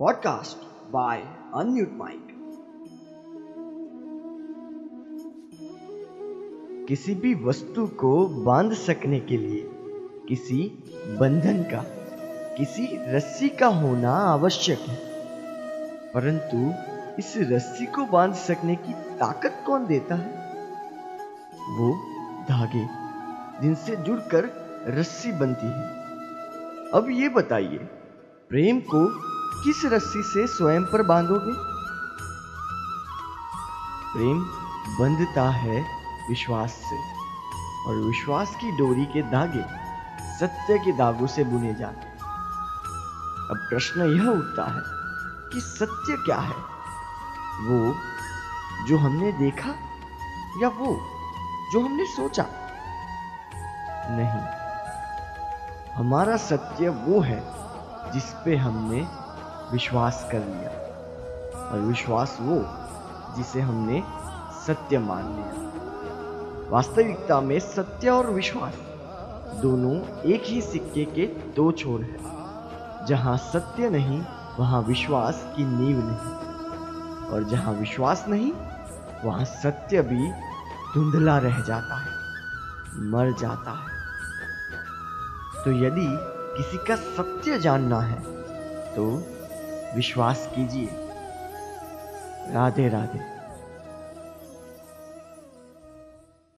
Podcast by Unmute Mic. किसी भी वस्तु को बाँध सकने के लिए किसी बंधन का, किसी रस्सी का होना आवश्यक है। परंतु इस रस्सी को बाँध सकने की ताकत कौन देता है? वो धागे जिनसे जुड़कर रस्सी बनती है। अब ये बताइए, प्रेम को किस रस्सी से स्वयं पर बांधोगे? प्रेम बंधता है विश्वास से, और विश्वास की डोरी के धागे सत्य के धागों से बुने जाते अब प्रश्न यह उठता है कि सत्य क्या है? वो जो हमने देखा, या वो जो हमने सोचा? नहीं, हमारा सत्य वो है जिस पे हमने विश्वास कर लिया। और विश्वास वो जिसे हमने सत्य मान लिया। वास्तविकता में सत्य और विश्वास दोनों एक ही सिक्के के दो छोर हैं। जहाँ सत्य नहीं, वहाँ विश्वास की नींव नहीं। और जहाँ विश्वास नहीं, वहाँ सत्य भी धुंधला रह जाता है, मर जाता है। तो यदि किसी का सत्य जानना है तो विश्वास कीजिए। राधे राधे।